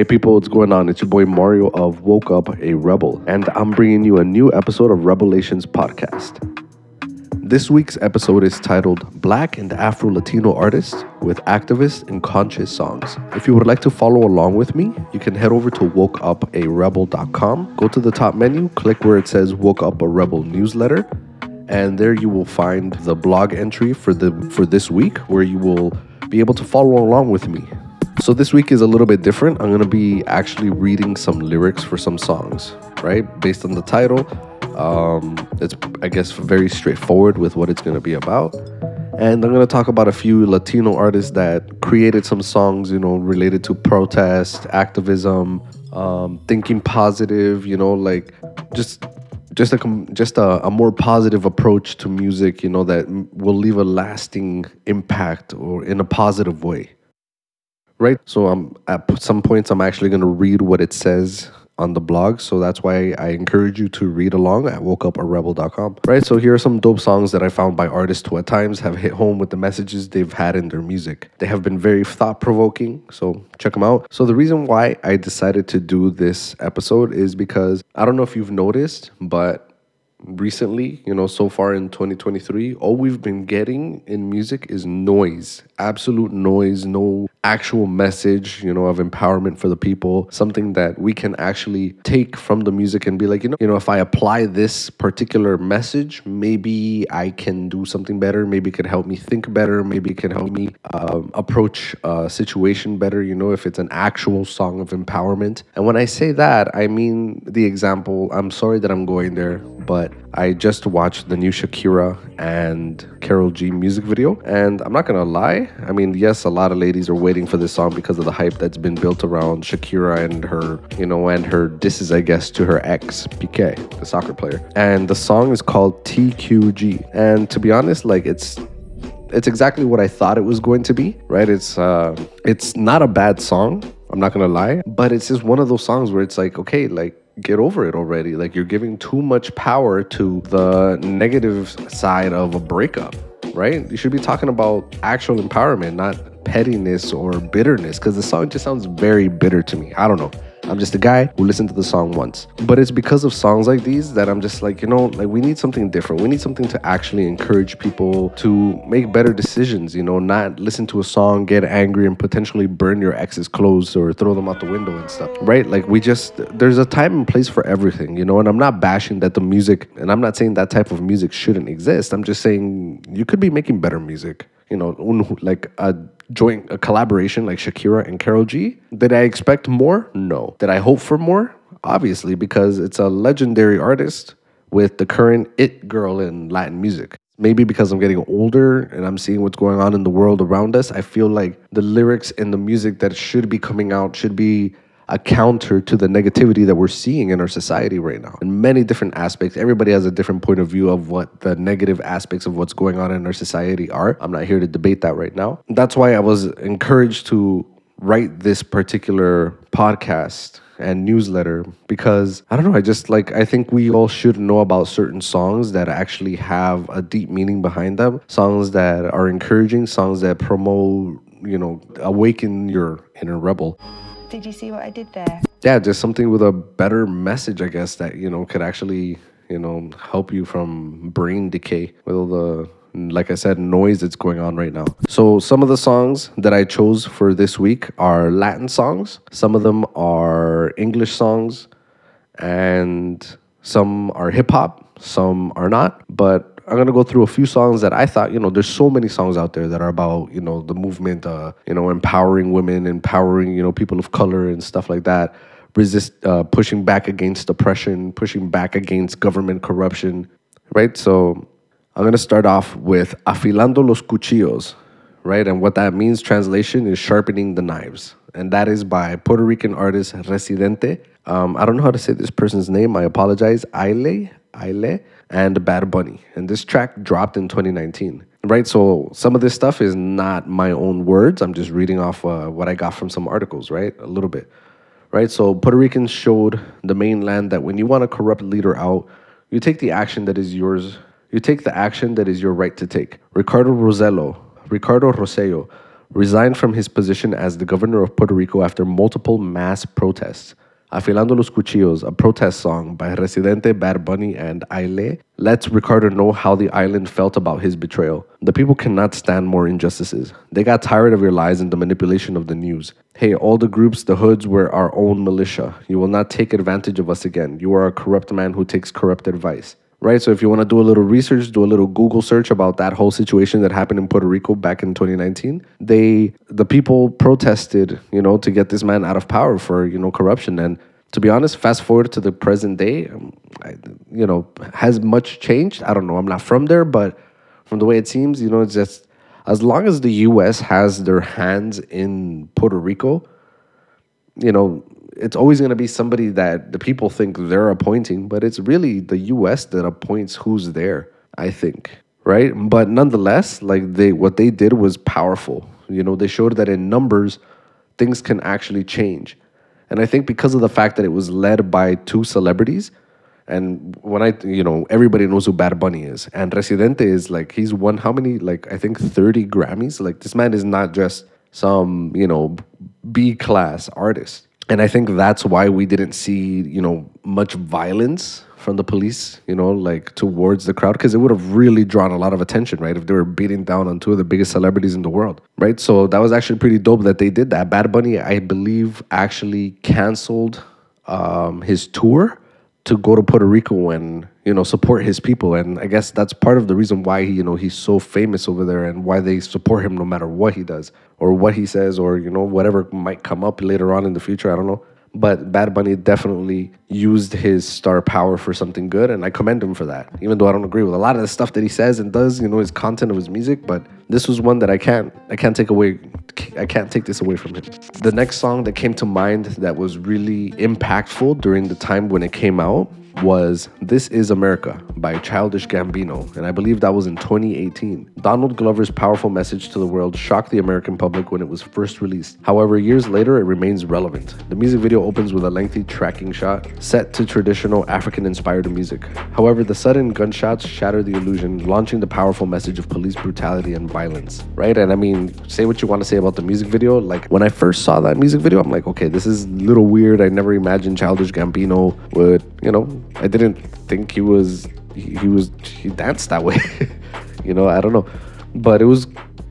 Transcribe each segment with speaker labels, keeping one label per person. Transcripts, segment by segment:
Speaker 1: Hey people, what's going on? It's your boy Mario of Woke Up a Rebel, and I'm bringing you a new episode of Revelations Podcast. This week's episode is titled Black and Afro Latino Artists with Activist and Conscious Songs. If you would like to follow along with me, you can head over to wokeuparebel.com, go to the top menu, click where it says Woke Up a Rebel newsletter, and there you will find the blog entry for the for this week where you will be able to follow along with me. So this week is a little bit different. I'm going to be actually reading some lyrics for some songs, right? Based on the title. Um, it's I guess very straightforward with what it's going to be about. And I'm going to talk about a few Latino artists that created some songs, you know, related to protest, activism, um, thinking positive, you know, like just just a just a, a, more positive approach to music, you know, that will leave a lasting impact or in a positive way. Right? So I'm at some points I'm actually going to read what it says on the blog. So that's why I encourage you to read along at wokeuparebel.com. Right. So here are some dope songs that I found by artists who at times have hit home with the messages they've had in their music. They have been very thought provoking. So check them out. So the reason why I decided to do this episode is because I don't know if you've noticed, but recently, you know, so far in 2023, all we've been getting in music is noise, absolute noise, no actual message, you know, of empowerment for the people, something that we can actually take from the music and be like, you know, you know, if I apply this particular message, maybe I can do something better, maybe it could help me think better, maybe it can help me um, approach a situation better, you know, if it's an actual song of empowerment. And when I say that, I mean the example, I'm sorry that I'm going there, but I just watched the new Shakira and Karol G music video, and I'm not gonna lie. I mean, yes, a lot of ladies are waiting for this song because of the hype that's been built around Shakira and her, you know, and her disses, I guess, to her ex, Piqué, the soccer player. And the song is called TQG. And to be honest, like it's it's exactly what I thought it was going to be, right? It's uh, it's not a bad song. I'm not gonna lie, but it's just one of those songs where it's like, okay, like get over it already. Like you're giving too much power to the negative side of a breakup, right? You should be talking about actual empowerment, not pettiness or bitterness, because the song just sounds very bitter to me. I don't know. I'm just a guy who listened to the song once. But it's because of songs like these that I'm just like, you know, like we need something different. We need something to actually encourage people to make better decisions, you know, not listen to a song, get angry, and potentially burn your ex's clothes or throw them out the window and stuff, right? Like we just, there's a time and place for everything, you know, and I'm not bashing that the music, and I'm not saying that type of music shouldn't exist. I'm just saying you could be making better music, you know, like a joint a collaboration like Shakira and Karol G. Did I expect more? No. Did I hope for more? Obviously, because it's a legendary artist with the current it girl in Latin music. Maybe because I'm getting older and I'm seeing what's going on in the world around us, I feel like the lyrics and the music that should be coming out should be a counter to the negativity that we're seeing in our society right now in many different aspects. Everybody has a different point of view of what the negative aspects of what's going on in our society are. I'm not here to debate that right now. That's why I was encouraged to write this particular podcast and newsletter because I don't know, I just like I think we all should know about certain songs that actually have a deep meaning behind them, songs that are encouraging, songs that promote, you know, awaken your inner rebel.
Speaker 2: Did you see what I did there?
Speaker 1: Yeah, just something with a better message, I guess, that, you know, could actually, you know, help you from brain decay with all the like I said, noise that's going on right now. So, some of the songs that I chose for this week are Latin songs, some of them are English songs, and some are hip hop, some are not. But I'm gonna go through a few songs that I thought, you know, there's so many songs out there that are about, you know, the movement, uh, you know, empowering women, empowering, you know, people of color and stuff like that. Resist, uh, pushing back against oppression, pushing back against government corruption, right? So I'm gonna start off with afilando los cuchillos, right? And what that means, translation, is sharpening the knives, and that is by Puerto Rican artist Residente. Um, I don't know how to say this person's name. I apologize. Aile, Aile and Bad Bunny. And this track dropped in 2019. Right, so some of this stuff is not my own words. I'm just reading off uh, what I got from some articles, right? A little bit, right? So Puerto Ricans showed the mainland that when you want a corrupt leader out, you take the action that is yours. You take the action that is your right to take. Ricardo Rosselló, Ricardo Rosselló, resigned from his position as the governor of Puerto Rico after multiple mass protests. Afilando los Cuchillos, a protest song by Residente, Bad Bunny, and Aile, lets Ricardo know how the island felt about his betrayal. The people cannot stand more injustices. They got tired of your lies and the manipulation of the news. Hey, all the groups, the hoods were our own militia. You will not take advantage of us again. You are a corrupt man who takes corrupt advice right? So if you want to do a little research, do a little Google search about that whole situation that happened in Puerto Rico back in 2019, they the people protested, you know, to get this man out of power for you know corruption. And to be honest, fast forward to the present day, um, I, you know, has much changed? I don't know. I'm not from there, but from the way it seems, you know, it's just as long as the U.S. has their hands in Puerto Rico, you know, it's always going to be somebody that the people think they're appointing, but it's really the U.S. that appoints who's there. I think, right? But nonetheless, like they what they did was powerful. You know, they showed that in numbers, things can actually change, and I think because of the fact that it was led by two celebrities. And when I, you know, everybody knows who Bad Bunny is, and Residente is like he's won how many? Like I think thirty Grammys. Like this man is not just some, you know, B class artist and I think that's why we didn't see, you know, much violence from the police, you know, like towards the crowd, because it would have really drawn a lot of attention, right? If they were beating down on two of the biggest celebrities in the world, right? So that was actually pretty dope that they did that. Bad Bunny, I believe, actually canceled um, his tour to go to Puerto Rico and you know support his people. And I guess that's part of the reason why he you know he's so famous over there and why they support him no matter what he does or what he says or you know whatever might come up later on in the future. I don't know but Bad Bunny definitely used his star power for something good, and I commend him for that. Even though I don't agree with a lot of the stuff that he says and does, you know, his content of his music, but this was one that I can't, I can't take away, I can't take this away from him. The next song that came to mind that was really impactful during the time when it came out was This Is America by Childish Gambino, and I believe that was in 2018. Donald Glover's powerful message to the world shocked the American public when it was first released. However, years later, it remains relevant. The music video opens with a lengthy tracking shot set to traditional African inspired music. However, the sudden gunshots shatter the illusion, launching the powerful message of police brutality and violence, right? And I mean, say what you want to say about the music video. Like, when I first saw that music video, I'm like, okay, this is a little weird. I never imagined Childish Gambino would, you know, I didn't think he was he, he was he danced that way. you know, I don't know, but it was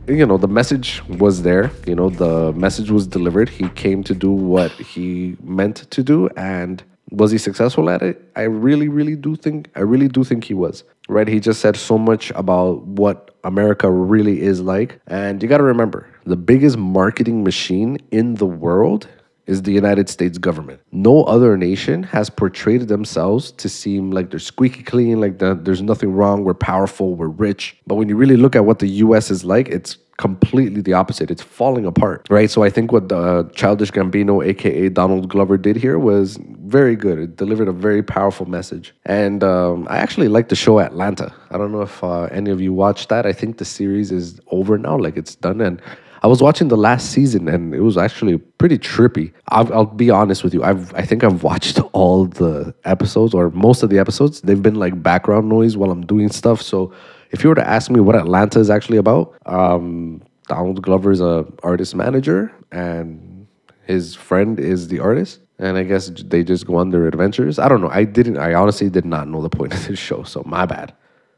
Speaker 1: you know the message was there. You know, the message was delivered. He came to do what he meant to do, and was he successful at it? I really, really do think I really do think he was. Right? He just said so much about what America really is like, and you got to remember the biggest marketing machine in the world is the United States government. No other nation has portrayed themselves to seem like they're squeaky clean, like the, there's nothing wrong, we're powerful, we're rich. But when you really look at what the US is like, it's completely the opposite. It's falling apart, right? So I think what the Childish Gambino, aka Donald Glover, did here was very good. It delivered a very powerful message, and um, I actually like the show Atlanta. I don't know if uh, any of you watched that. I think the series is over now, like it's done, and I was watching the last season and it was actually pretty trippy. I'll, I'll, be honest with you. I've I think I've watched all the episodes or most of the episodes. They've been like background noise while I'm doing stuff. So if you were to ask me what Atlanta is actually about, um, Donald Glover is a artist manager and his friend is the artist. And I guess they just go on their adventures. I don't know. I didn't. I honestly did not know the point of this show. So my bad.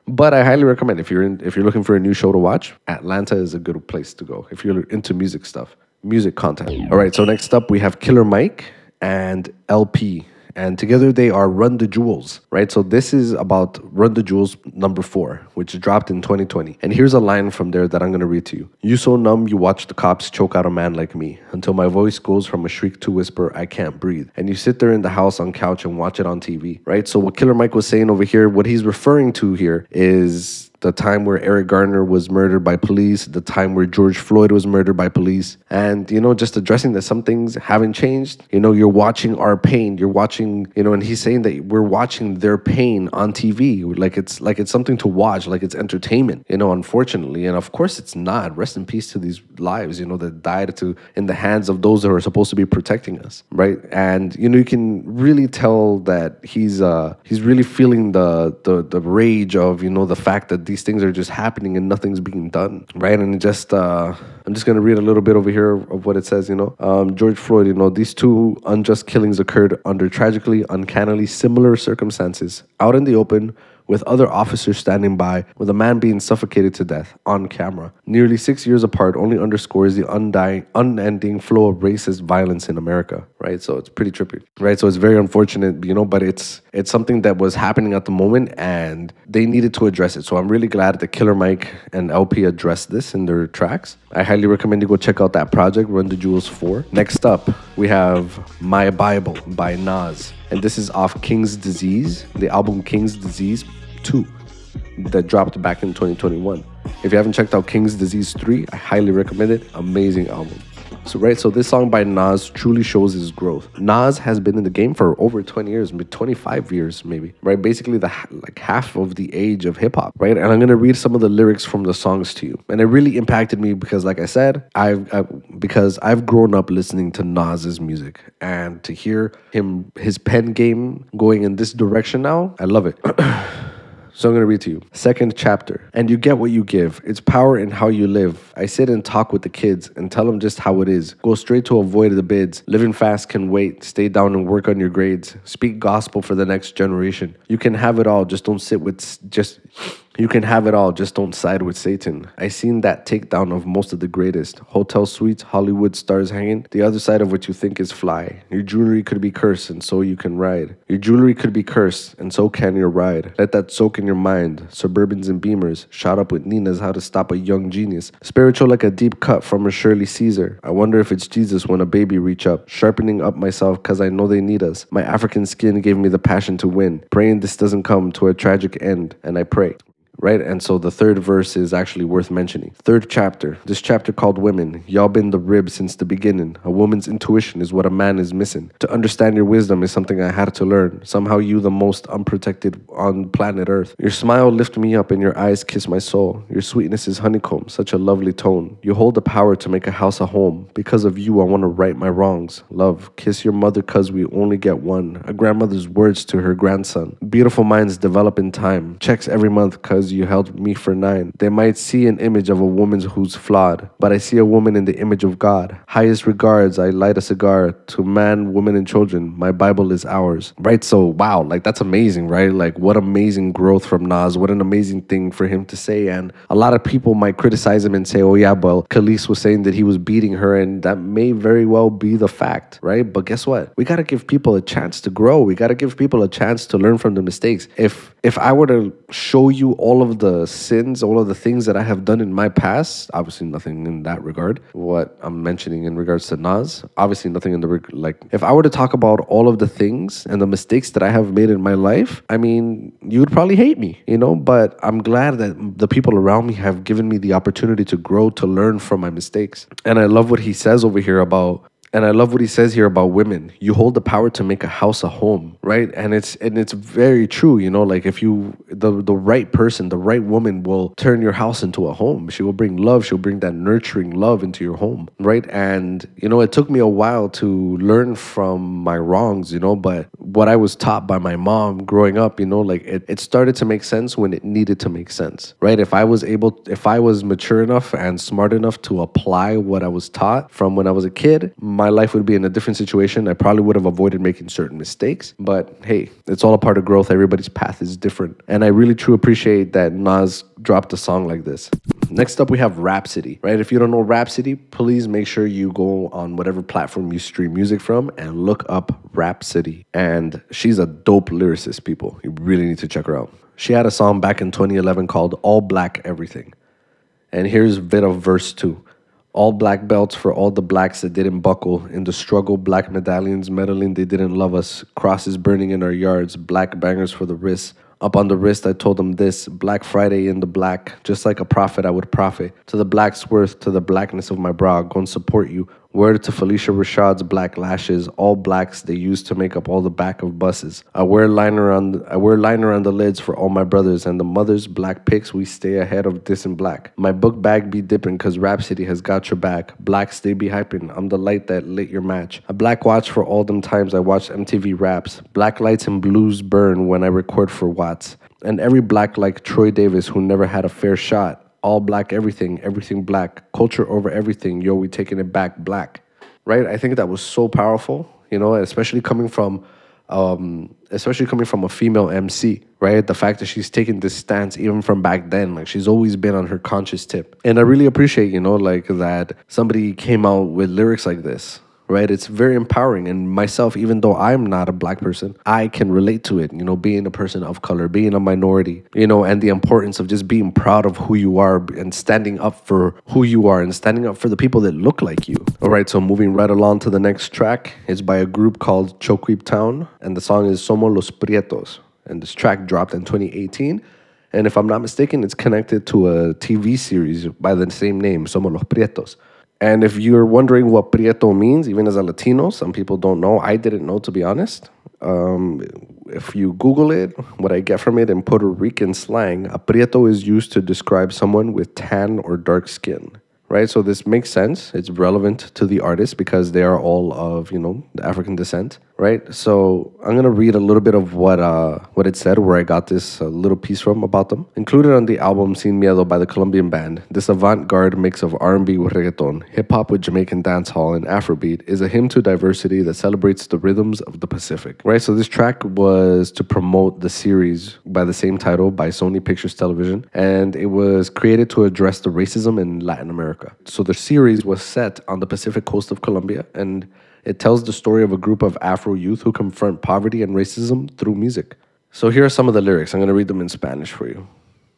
Speaker 1: But I highly recommend if you're in, if you're looking for a new show to watch, Atlanta is a good place to go if you're into music stuff, music content. All right, so next up we have Killer Mike and El-P and together they are Run the Jewels, right? So this is about Run the Jewels number four, which dropped in 2020. And here's a line from there that I'm gonna read to you. You so numb, you watch the cops choke out a man like me until my voice goes from a shriek to whisper, I can't breathe. And you sit there in the house on couch and watch it on TV, right? So what Killer Mike was saying over here, what he's referring to here is the time where Eric Garner was murdered by police, the time where George Floyd was murdered by police, and you know, just addressing that some things haven't changed. You know, you're watching our pain, you're watching, you know, and he's saying that we're watching their pain on TV, like it's like it's something to watch, like it's entertainment. You know, unfortunately, and of course it's not. Rest in peace to these lives, you know, that died to in the hands of those that are supposed to be protecting us, right? And you know, you can really tell that he's uh he's really feeling the the the rage of you know the fact that these things are just happening and nothing's being done, right? And just, uh, I'm just gonna read a little bit over here of what it says. You know, um, George Floyd. You know, these two unjust killings occurred under tragically, uncannily similar circumstances, out in the open with other officers standing by, with a man being suffocated to death on camera. Nearly six years apart only underscores the undying, unending flow of racist violence in America, right? So it's pretty trippy, right? So it's very unfortunate, you know, but it's it's something that was happening at the moment, and they needed to address it. So I'm really glad that Killer Mike and El-P addressed this in their tracks. I highly recommend you go check out that project, Run the Jewels 4. Next up, we have My Bible by Nas. And this is off King's Disease, the album King's Disease 2 that dropped back in 2021. If you haven't checked out King's Disease 3, I highly recommend it. Amazing album. So right, so this song by Nas truly shows his growth. Nas has been in the game for over 20 years, maybe 25 years, maybe. Right, basically the like half of the age of hip hop. Right, and I'm gonna read some of the lyrics from the songs to you, and it really impacted me because, like I said, I've I, because I've grown up listening to Nas's music, and to hear him his pen game going in this direction now, I love it. So I'm going to read to you. Second chapter. And you get what you give. It's power in how you live. I sit and talk with the kids and tell them just how it is. Go straight to avoid the bids. Living fast can wait. Stay down and work on your grades. Speak gospel for the next generation. You can have it all. Just don't sit with just you can have it all, just don't side with Satan. I seen that takedown of most of the greatest. Hotel suites, Hollywood stars hanging, the other side of what you think is fly. Your jewelry could be cursed, and so you can ride. Your jewelry could be cursed, and so can your ride. Let that soak in your mind. Suburbans and Beamers, shot up with Nina's how to stop a young genius. Spiritual like a deep cut from a Shirley Caesar. I wonder if it's Jesus when a baby reach up. Sharpening up myself cause I know they need us. My African skin gave me the passion to win. Praying this doesn't come to a tragic end, and I pray right? And so the third verse is actually worth mentioning. Third chapter, this chapter called Women. Y'all been the rib since the beginning. A woman's intuition is what a man is missing. To understand your wisdom is something I had to learn. Somehow you the most unprotected on planet Earth. Your smile lift me up and your eyes kiss my soul. Your sweetness is honeycomb, such a lovely tone. You hold the power to make a house a home. Because of you, I want to right my wrongs. Love, kiss your mother cause we only get one. A grandmother's words to her grandson. Beautiful minds develop in time. Checks every month cause you held me for nine. They might see an image of a woman who's flawed, but I see a woman in the image of God. Highest regards, I light a cigar to man, woman, and children. My Bible is ours. Right? So, wow, like that's amazing, right? Like, what amazing growth from Nas. What an amazing thing for him to say. And a lot of people might criticize him and say, oh, yeah, well, Kelis was saying that he was beating her, and that may very well be the fact, right? But guess what? We got to give people a chance to grow. We got to give people a chance to learn from the mistakes. If if I were to show you all of the sins, all of the things that I have done in my past, obviously nothing in that regard. What I'm mentioning in regards to Nas, obviously nothing in the reg- like. If I were to talk about all of the things and the mistakes that I have made in my life, I mean, you would probably hate me, you know. But I'm glad that the people around me have given me the opportunity to grow, to learn from my mistakes. And I love what he says over here about and I love what he says here about women. You hold the power to make a house a home, right? And it's and it's very true, you know, like if you the the right person, the right woman will turn your house into a home. She will bring love, she'll bring that nurturing love into your home, right? And you know, it took me a while to learn from my wrongs, you know, but what I was taught by my mom growing up, you know, like it, it started to make sense when it needed to make sense, right? If I was able if I was mature enough and smart enough to apply what I was taught from when I was a kid, life would be in a different situation. I probably would have avoided making certain mistakes. But hey, it's all a part of growth. Everybody's path is different. And I really truly appreciate that Nas dropped a song like this. Next up, we have Rapsody, right? If you don't know Rapsody, please make sure you go on whatever platform you stream music from and look up Rapsody. And she's a dope lyricist, people. You really need to check her out. She had a song back in 2011 called All Black Everything. And here's a bit of verse two. All black belts for all the blacks that didn't buckle. In the struggle, black medallions medaling they didn't love us. Crosses burning in our yards. Black bangers for the wrists. Up on the wrist, I told them this Black Friday in the black. Just like a prophet, I would profit. To the black's worth, to the blackness of my brow. Go and support you. Word to Phylicia Rashad's black lashes, all blacks they used to make up all the back of buses. I wear liner on I wear liner on the lids for all my brothers and the mothers black picks we stay ahead of this in black. My book bag be dipping cause Rapsody has got your back. Blacks they be hyping. I'm the light that lit your match. A black watch for all them times I watched MTV raps. Black lights and blues burn when I record for Watts. And every black like Troy Davis who never had a fair shot. All black everything, everything black. Culture over everything. Yo, we taking it back black. Right? I think that was so powerful, you know, especially coming from um, especially coming from a female MC, right? The fact that she's taking this stance even from back then, like she's always been on her conscious tip. And I really appreciate, you know, like that somebody came out with lyrics like this, right? It's very empowering. And myself, even though I'm not a black person, I can relate to it, you know, being a person of color, being a minority, you know, and the importance of just being proud of who you are and standing up for who you are and standing up for the people that look like you. All right, so moving right along to the next track is by a group called ChocQuibTown, and the song is Somos los Prietos. And this track dropped in 2018. And if I'm not mistaken, it's connected to a TV series by the same name, Somos los Prietos. And if you're wondering what Prieto means, even as a Latino, some people don't know. I didn't know, to be honest. Um, if you Google it, what I get from it in Puerto Rican slang, a Prieto is used to describe someone with tan or dark skin right? So this makes sense. It's relevant to the artist because they are all of you know African descent, right? So I'm gonna read a little bit of what uh, what it said, where I got this uh, little piece from about them. Included on the album "Sin Miedo" by the Colombian band, this avant-garde mix of R&B with reggaeton, hip hop with Jamaican dancehall, and Afrobeat is a hymn to diversity that celebrates the rhythms of the Pacific, right? So this track was to promote the series by the same title by Sony Pictures Television, and it was created to address the racism in Latin America. So the series was set on the Pacific coast of Colombia and it tells the story of a group of Afro youth who confront poverty and racism through music. So here are some of the lyrics. I'm going to read them in Spanish for you.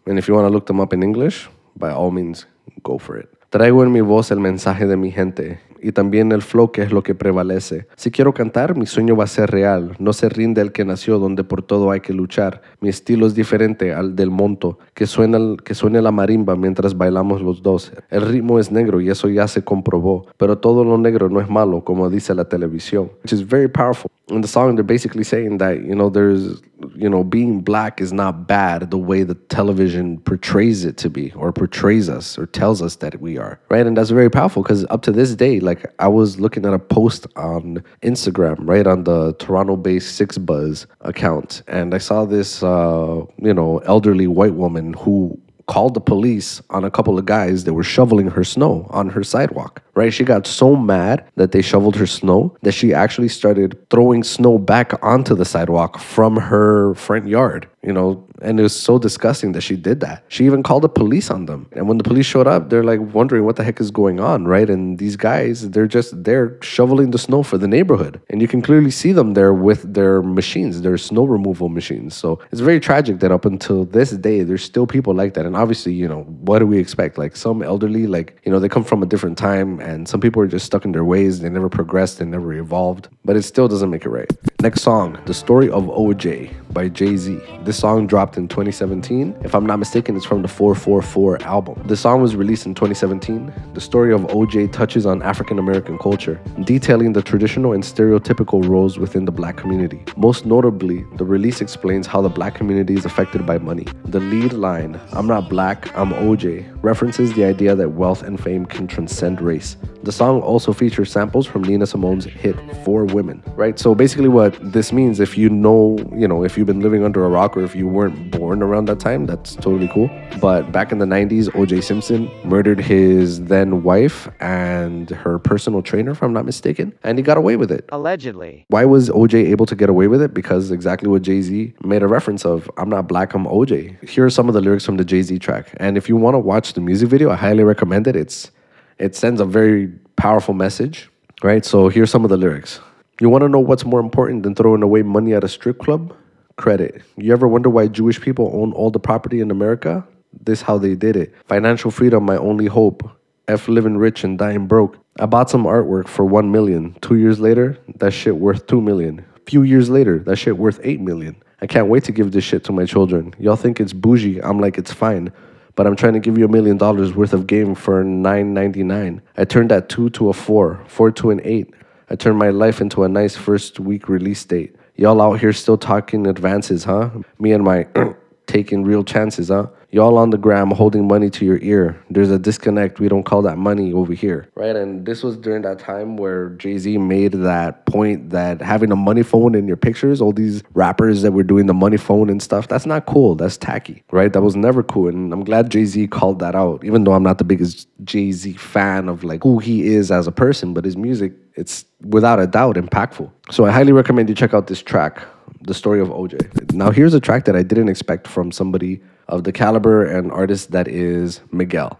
Speaker 1: And if you want to look them up in English, by all means, go for it. Traigo en mi voz el mensaje de mi gente y también el flow que es lo que prevalece. Si quiero cantar, mi sueño va a ser real. No se rinde el que nació donde por todo hay que luchar. Mi estilo es diferente al del monto, que, suena, suene la marimba mientras bailamos los dos. El ritmo es negro y eso ya se comprobó, pero todo lo negro no es malo, como dice la televisión. Which is very powerful. In the song, they're basically saying that, you know, there's, you know, being black is not bad the way the television portrays it to be or portrays us or tells us that we are, right? And that's very powerful because up to this day, like I was looking at a post on Instagram, right, on the Toronto based 6ixBuzz account, and I saw this, uh, you know, elderly white woman who called the police on a couple of guys that were shoveling her snow on her sidewalk. Right? She got so mad that they shoveled her snow that she actually started throwing snow back onto the sidewalk from her front yard. You know, and it was so disgusting that she did that. She even called the police on them. And when the police showed up, they're like wondering what the heck is going on, right? And these guys, they're just they're shoveling the snow for the neighborhood. And you can clearly see them there with their machines, their snow removal machines. So it's very tragic that up until this day, there's still people like that. And obviously, you know, what do we expect? Like some elderly, like, you know, they come from a different time and some people are just stuck in their ways. They never progressed, they never evolved. But it still doesn't make it right. Next song, The Story of OJ by Jay Z. This song dropped in 2017. If I'm not mistaken, it's from the 444 album. The song was released in 2017. The story of OJ touches on African American culture, detailing the traditional and stereotypical roles within the black community. Most notably, the release explains how the black community is affected by money. The lead line, I'm not black, I'm OJ, references the idea that wealth and fame can transcend race. The song also features samples from Nina Simone's hit Four Women, right? So basically what this means if you know, you know, if you've been living under a rock or if you weren't born around that time, that's totally cool. But back in the 90s, OJ Simpson murdered his then wife and her personal trainer, if I'm not mistaken, and he got away with it.
Speaker 3: Allegedly.
Speaker 1: Why was OJ able to get away with it? Because exactly what Jay Z made a reference of I'm not black, I'm OJ. Here are some of the lyrics from the Jay Z track. And if you want to watch the music video, I highly recommend it. It's it sends a very powerful message, right? So here's some of the lyrics. You want to know what's more important than throwing away money at a strip club? Credit. You ever wonder why Jewish people own all the property in America? This how they did it. Financial freedom, my only hope. F living rich and dying broke. I bought some artwork for 1 million. 2 years later, that shit worth 2 million. Few years later, that shit worth 8 million. I can't wait to give this shit to my children. Y'all think it's bougie. I'm like it's fine. But I'm trying to give you a million dollars worth of game for 9.99. I turned that 2 to a 4, 4 to an 8. I turned my life into a nice first week release date. Y'all out here still talking advances, huh? Me and my taking real chances, huh? Y'all on the gram holding money to your ear. There's a disconnect. We don't call that money over here. Right? And this was during that time where Jay Z made that point that having a money phone in your pictures, all these rappers that were doing the money phone and stuff, that's not cool. That's tacky. Right? That was never cool. And I'm glad Jay Z called that out, even though I'm not the biggest Jay Z fan of like who he is as a person, but his music, it's without a doubt impactful. So I highly recommend you check out this track, The Story of OJ. Now, here's a track that I didn't expect from somebody of the caliber and artist that is Miguel,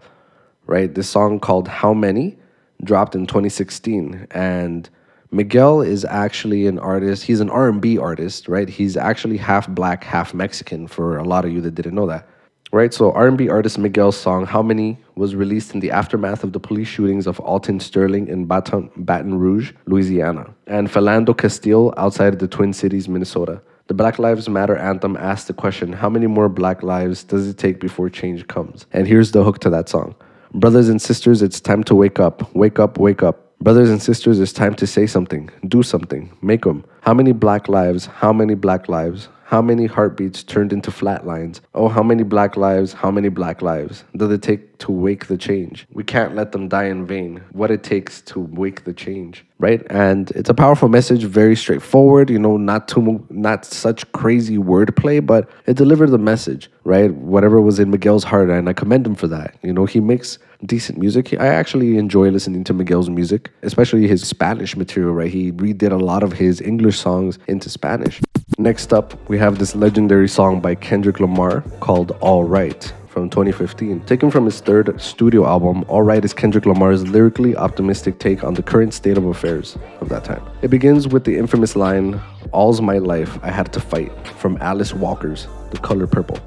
Speaker 1: right? This song called How Many dropped in 2016 and Miguel is actually an artist. He's an R&B artist, right? He's actually half black, half Mexican for a lot of you that didn't know that. Right? So R&B artist Miguel's song How Many was released in the aftermath of the police shootings of Alton Sterling in Baton, Baton Rouge, Louisiana, and Philando Castile outside the Twin Cities, Minnesota. The Black Lives Matter anthem asks the question, how many more black lives does it take before change comes? And here's the hook to that song. Brothers and sisters, it's time to wake up. Wake up, wake up. Brothers and sisters, it's time to say something, do something, make them. How many black lives? How many black lives? How many heartbeats turned into flat lines? Oh, how many black lives? How many black lives does it take to wake the change? We can't let them die in vain. What it takes to wake the change, right? And it's a powerful message, very straightforward. You know, not too, not such crazy wordplay, but it delivered the message, right? Whatever was in Miguel's heart, and I commend him for that. You know, he makes decent music. I actually enjoy listening to Miguel's music, especially his Spanish material, right? He redid a lot of his English songs into Spanish. Next up, we have this legendary song by Kendrick Lamar called All Right from 2015. Taken from his third studio album, All Right is Kendrick Lamar's lyrically optimistic take on the current state of affairs of that time. It begins with the infamous line, All's my life I had to fight, from Alice Walker's The Color Purple.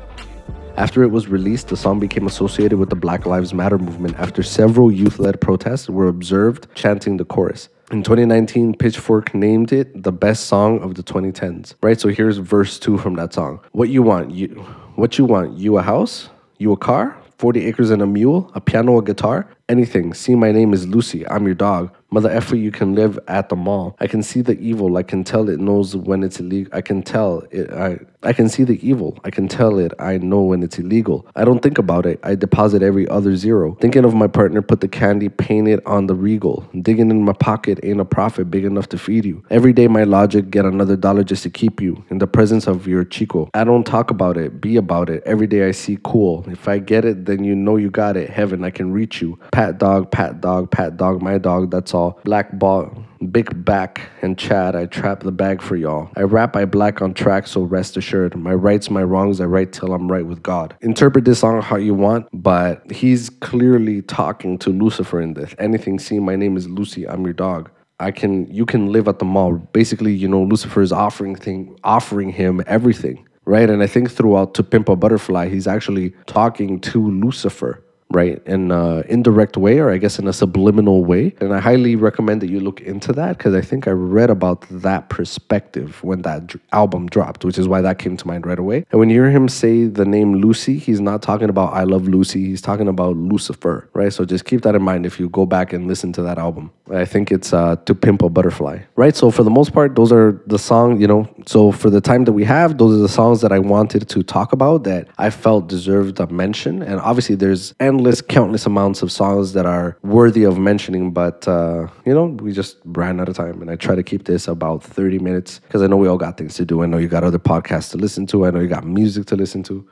Speaker 1: After it was released, the song became associated with the Black Lives Matter movement after several youth led protests were observed chanting the chorus. In 2019, Pitchfork named it the best song of the 2010s. Right? So here's verse 2 from that song. What you want? You what you want? You a house? You a car? 40 acres and a mule? A piano, a guitar? Anything. See, my name is Lucy. I'm your dog. Mother effer, you can live at the mall. I can see the evil. I can tell it knows when it's illegal. I can tell it. I I can see the evil. I can tell it. I know when it's illegal. I don't think about it. I deposit every other zero. Thinking of my partner, put the candy, paint it on the regal. Digging in my pocket ain't a profit big enough to feed you. Every day, my logic get another dollar just to keep you in the presence of your chico. I don't talk about it. Be about it. Every day I see cool. If I get it, then you know you got it. Heaven, I can reach you. Pat dog, pat dog, pat dog, my dog. That's all. Black ball, big back and Chad. I trap the bag for y'all. I rap, I black on track, so rest assured. My rights, my wrongs, I write till I'm right with God. Interpret this song how you want, but he's clearly talking to Lucifer in this. Anything see, my name is Lucy. I'm your dog. I can, you can live at the mall. Basically, you know, Lucifer is offering thing, offering him everything, right? And I think throughout To Pimp a Butterfly, he's actually talking to Lucifer right in an indirect way or i guess in a subliminal way. And i highly recommend that you look into that because i think i read about that perspective when that dr- album dropped which is why that came to mind right away. And when you hear him say the name lucy he's not talking about i love lucy he's talking about lucifer right? So just keep that in mind if you go back and listen to that album. I think it's uh, to pimp a butterfly right? So for the most part those are the songs you know so for the time that we have those are the songs that i wanted to talk about that i felt deserved a mention. And obviously there's endless countless amounts of songs that are worthy of mentioning but uh, you know we just ran out of time and i try to keep this about 30 minutes because i know we all got things to do. I know you got other podcasts to listen to. I know you got music to listen to.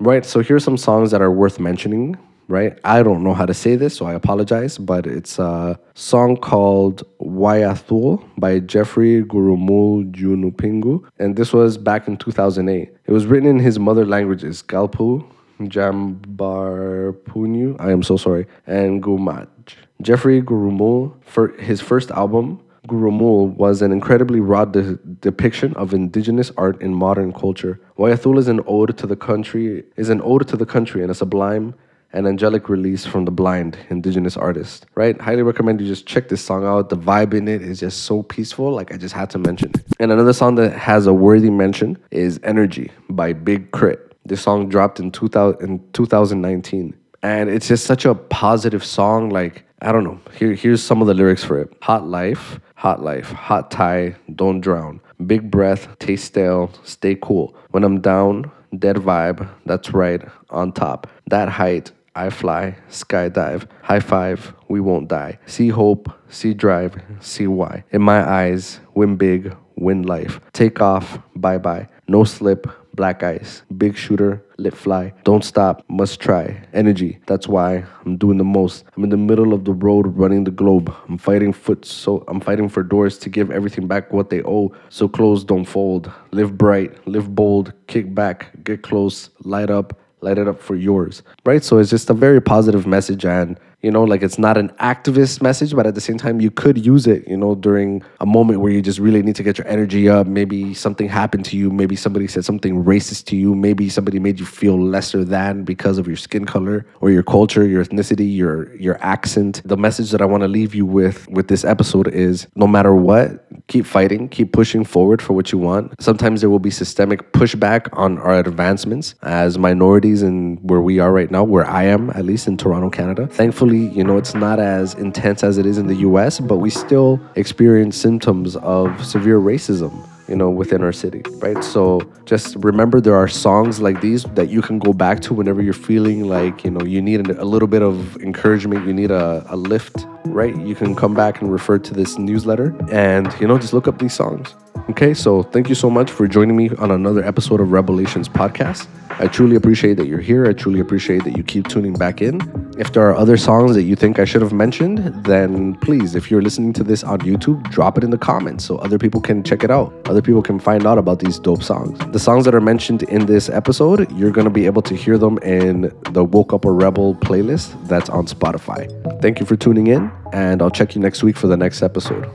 Speaker 1: Right so here's some songs that are worth mentioning right? I don't know how to say this so i apologize but it's a song called wayathul by Geoffrey Gurrumul Yunupingu and this was back in 2008 it was written in his mother languages galpu Jambarpunu, I am so sorry, and Gumaj. Geoffrey Gurrumul, for his first album, Gurrumul was an incredibly raw de- depiction of indigenous art in modern culture. Wayathul is an ode to the country, is an ode to the country and a sublime and angelic release from the blind indigenous artist. Right? Highly recommend you just check this song out. The vibe in it is just so peaceful. Like I just had to mention. And another song that has a worthy mention is Energy by Big Crit. This song dropped in 2000 in 2019, and it's just such a positive song. Like I don't know. Here here's some of the lyrics for it. Hot life, hot life, hot tie, don't drown. Big breath, taste stale, stay cool. When I'm down, dead vibe, that's right, on top. That height, I fly, skydive, high five, we won't die. See hope, see drive, see why. In my eyes, win big, win life. Take off, bye bye. No slip, black ice. Big shooter, lit fly. Don't stop, must try. Energy, that's why I'm doing the most. I'm in the middle of the road running the globe. I'm fighting foot so I'm fighting for doors to give everything back what they owe. So close don't fold. Live bright, live bold, kick back, get close, light up, light it up for yours. Right? So it's just a very positive message and you know like it's not an activist message but at the same time you could use it you know during a moment where you just really need to get your energy up. Maybe something happened to you. Maybe somebody said something racist to you. Maybe somebody made you feel lesser than because of your skin color or your culture your ethnicity your your accent. The message that i want to leave you with with this episode is no matter what keep fighting keep pushing forward for what you want. Sometimes there will be systemic pushback on our advancements. As minorities and where we are right now where i am at least in toronto canada you know, it's not as intense as it is in the US, but we still experience symptoms of severe racism you know, within our city, right? So just remember there are songs like these that you can go back to whenever you're feeling like, you know, you need a little bit of encouragement, you need a, a lift, right? You can come back and refer to this newsletter and, you know, just look up these songs. Okay, so thank you so much for joining me on another episode of Revelations podcast. I truly appreciate that you're here. I truly appreciate that you keep tuning back in. If there are other songs that you think I should have mentioned, then please, if you're listening to this on YouTube, drop it in the comments so other people can check it out. Other people can find out about these dope songs. The songs that are mentioned in this episode, you're going to be able to hear them in the Woke Up a Rebel playlist that's on Spotify. Thank you for tuning in, and I'll check you next week for the next episode.